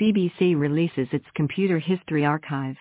BBC releases its computer history archive.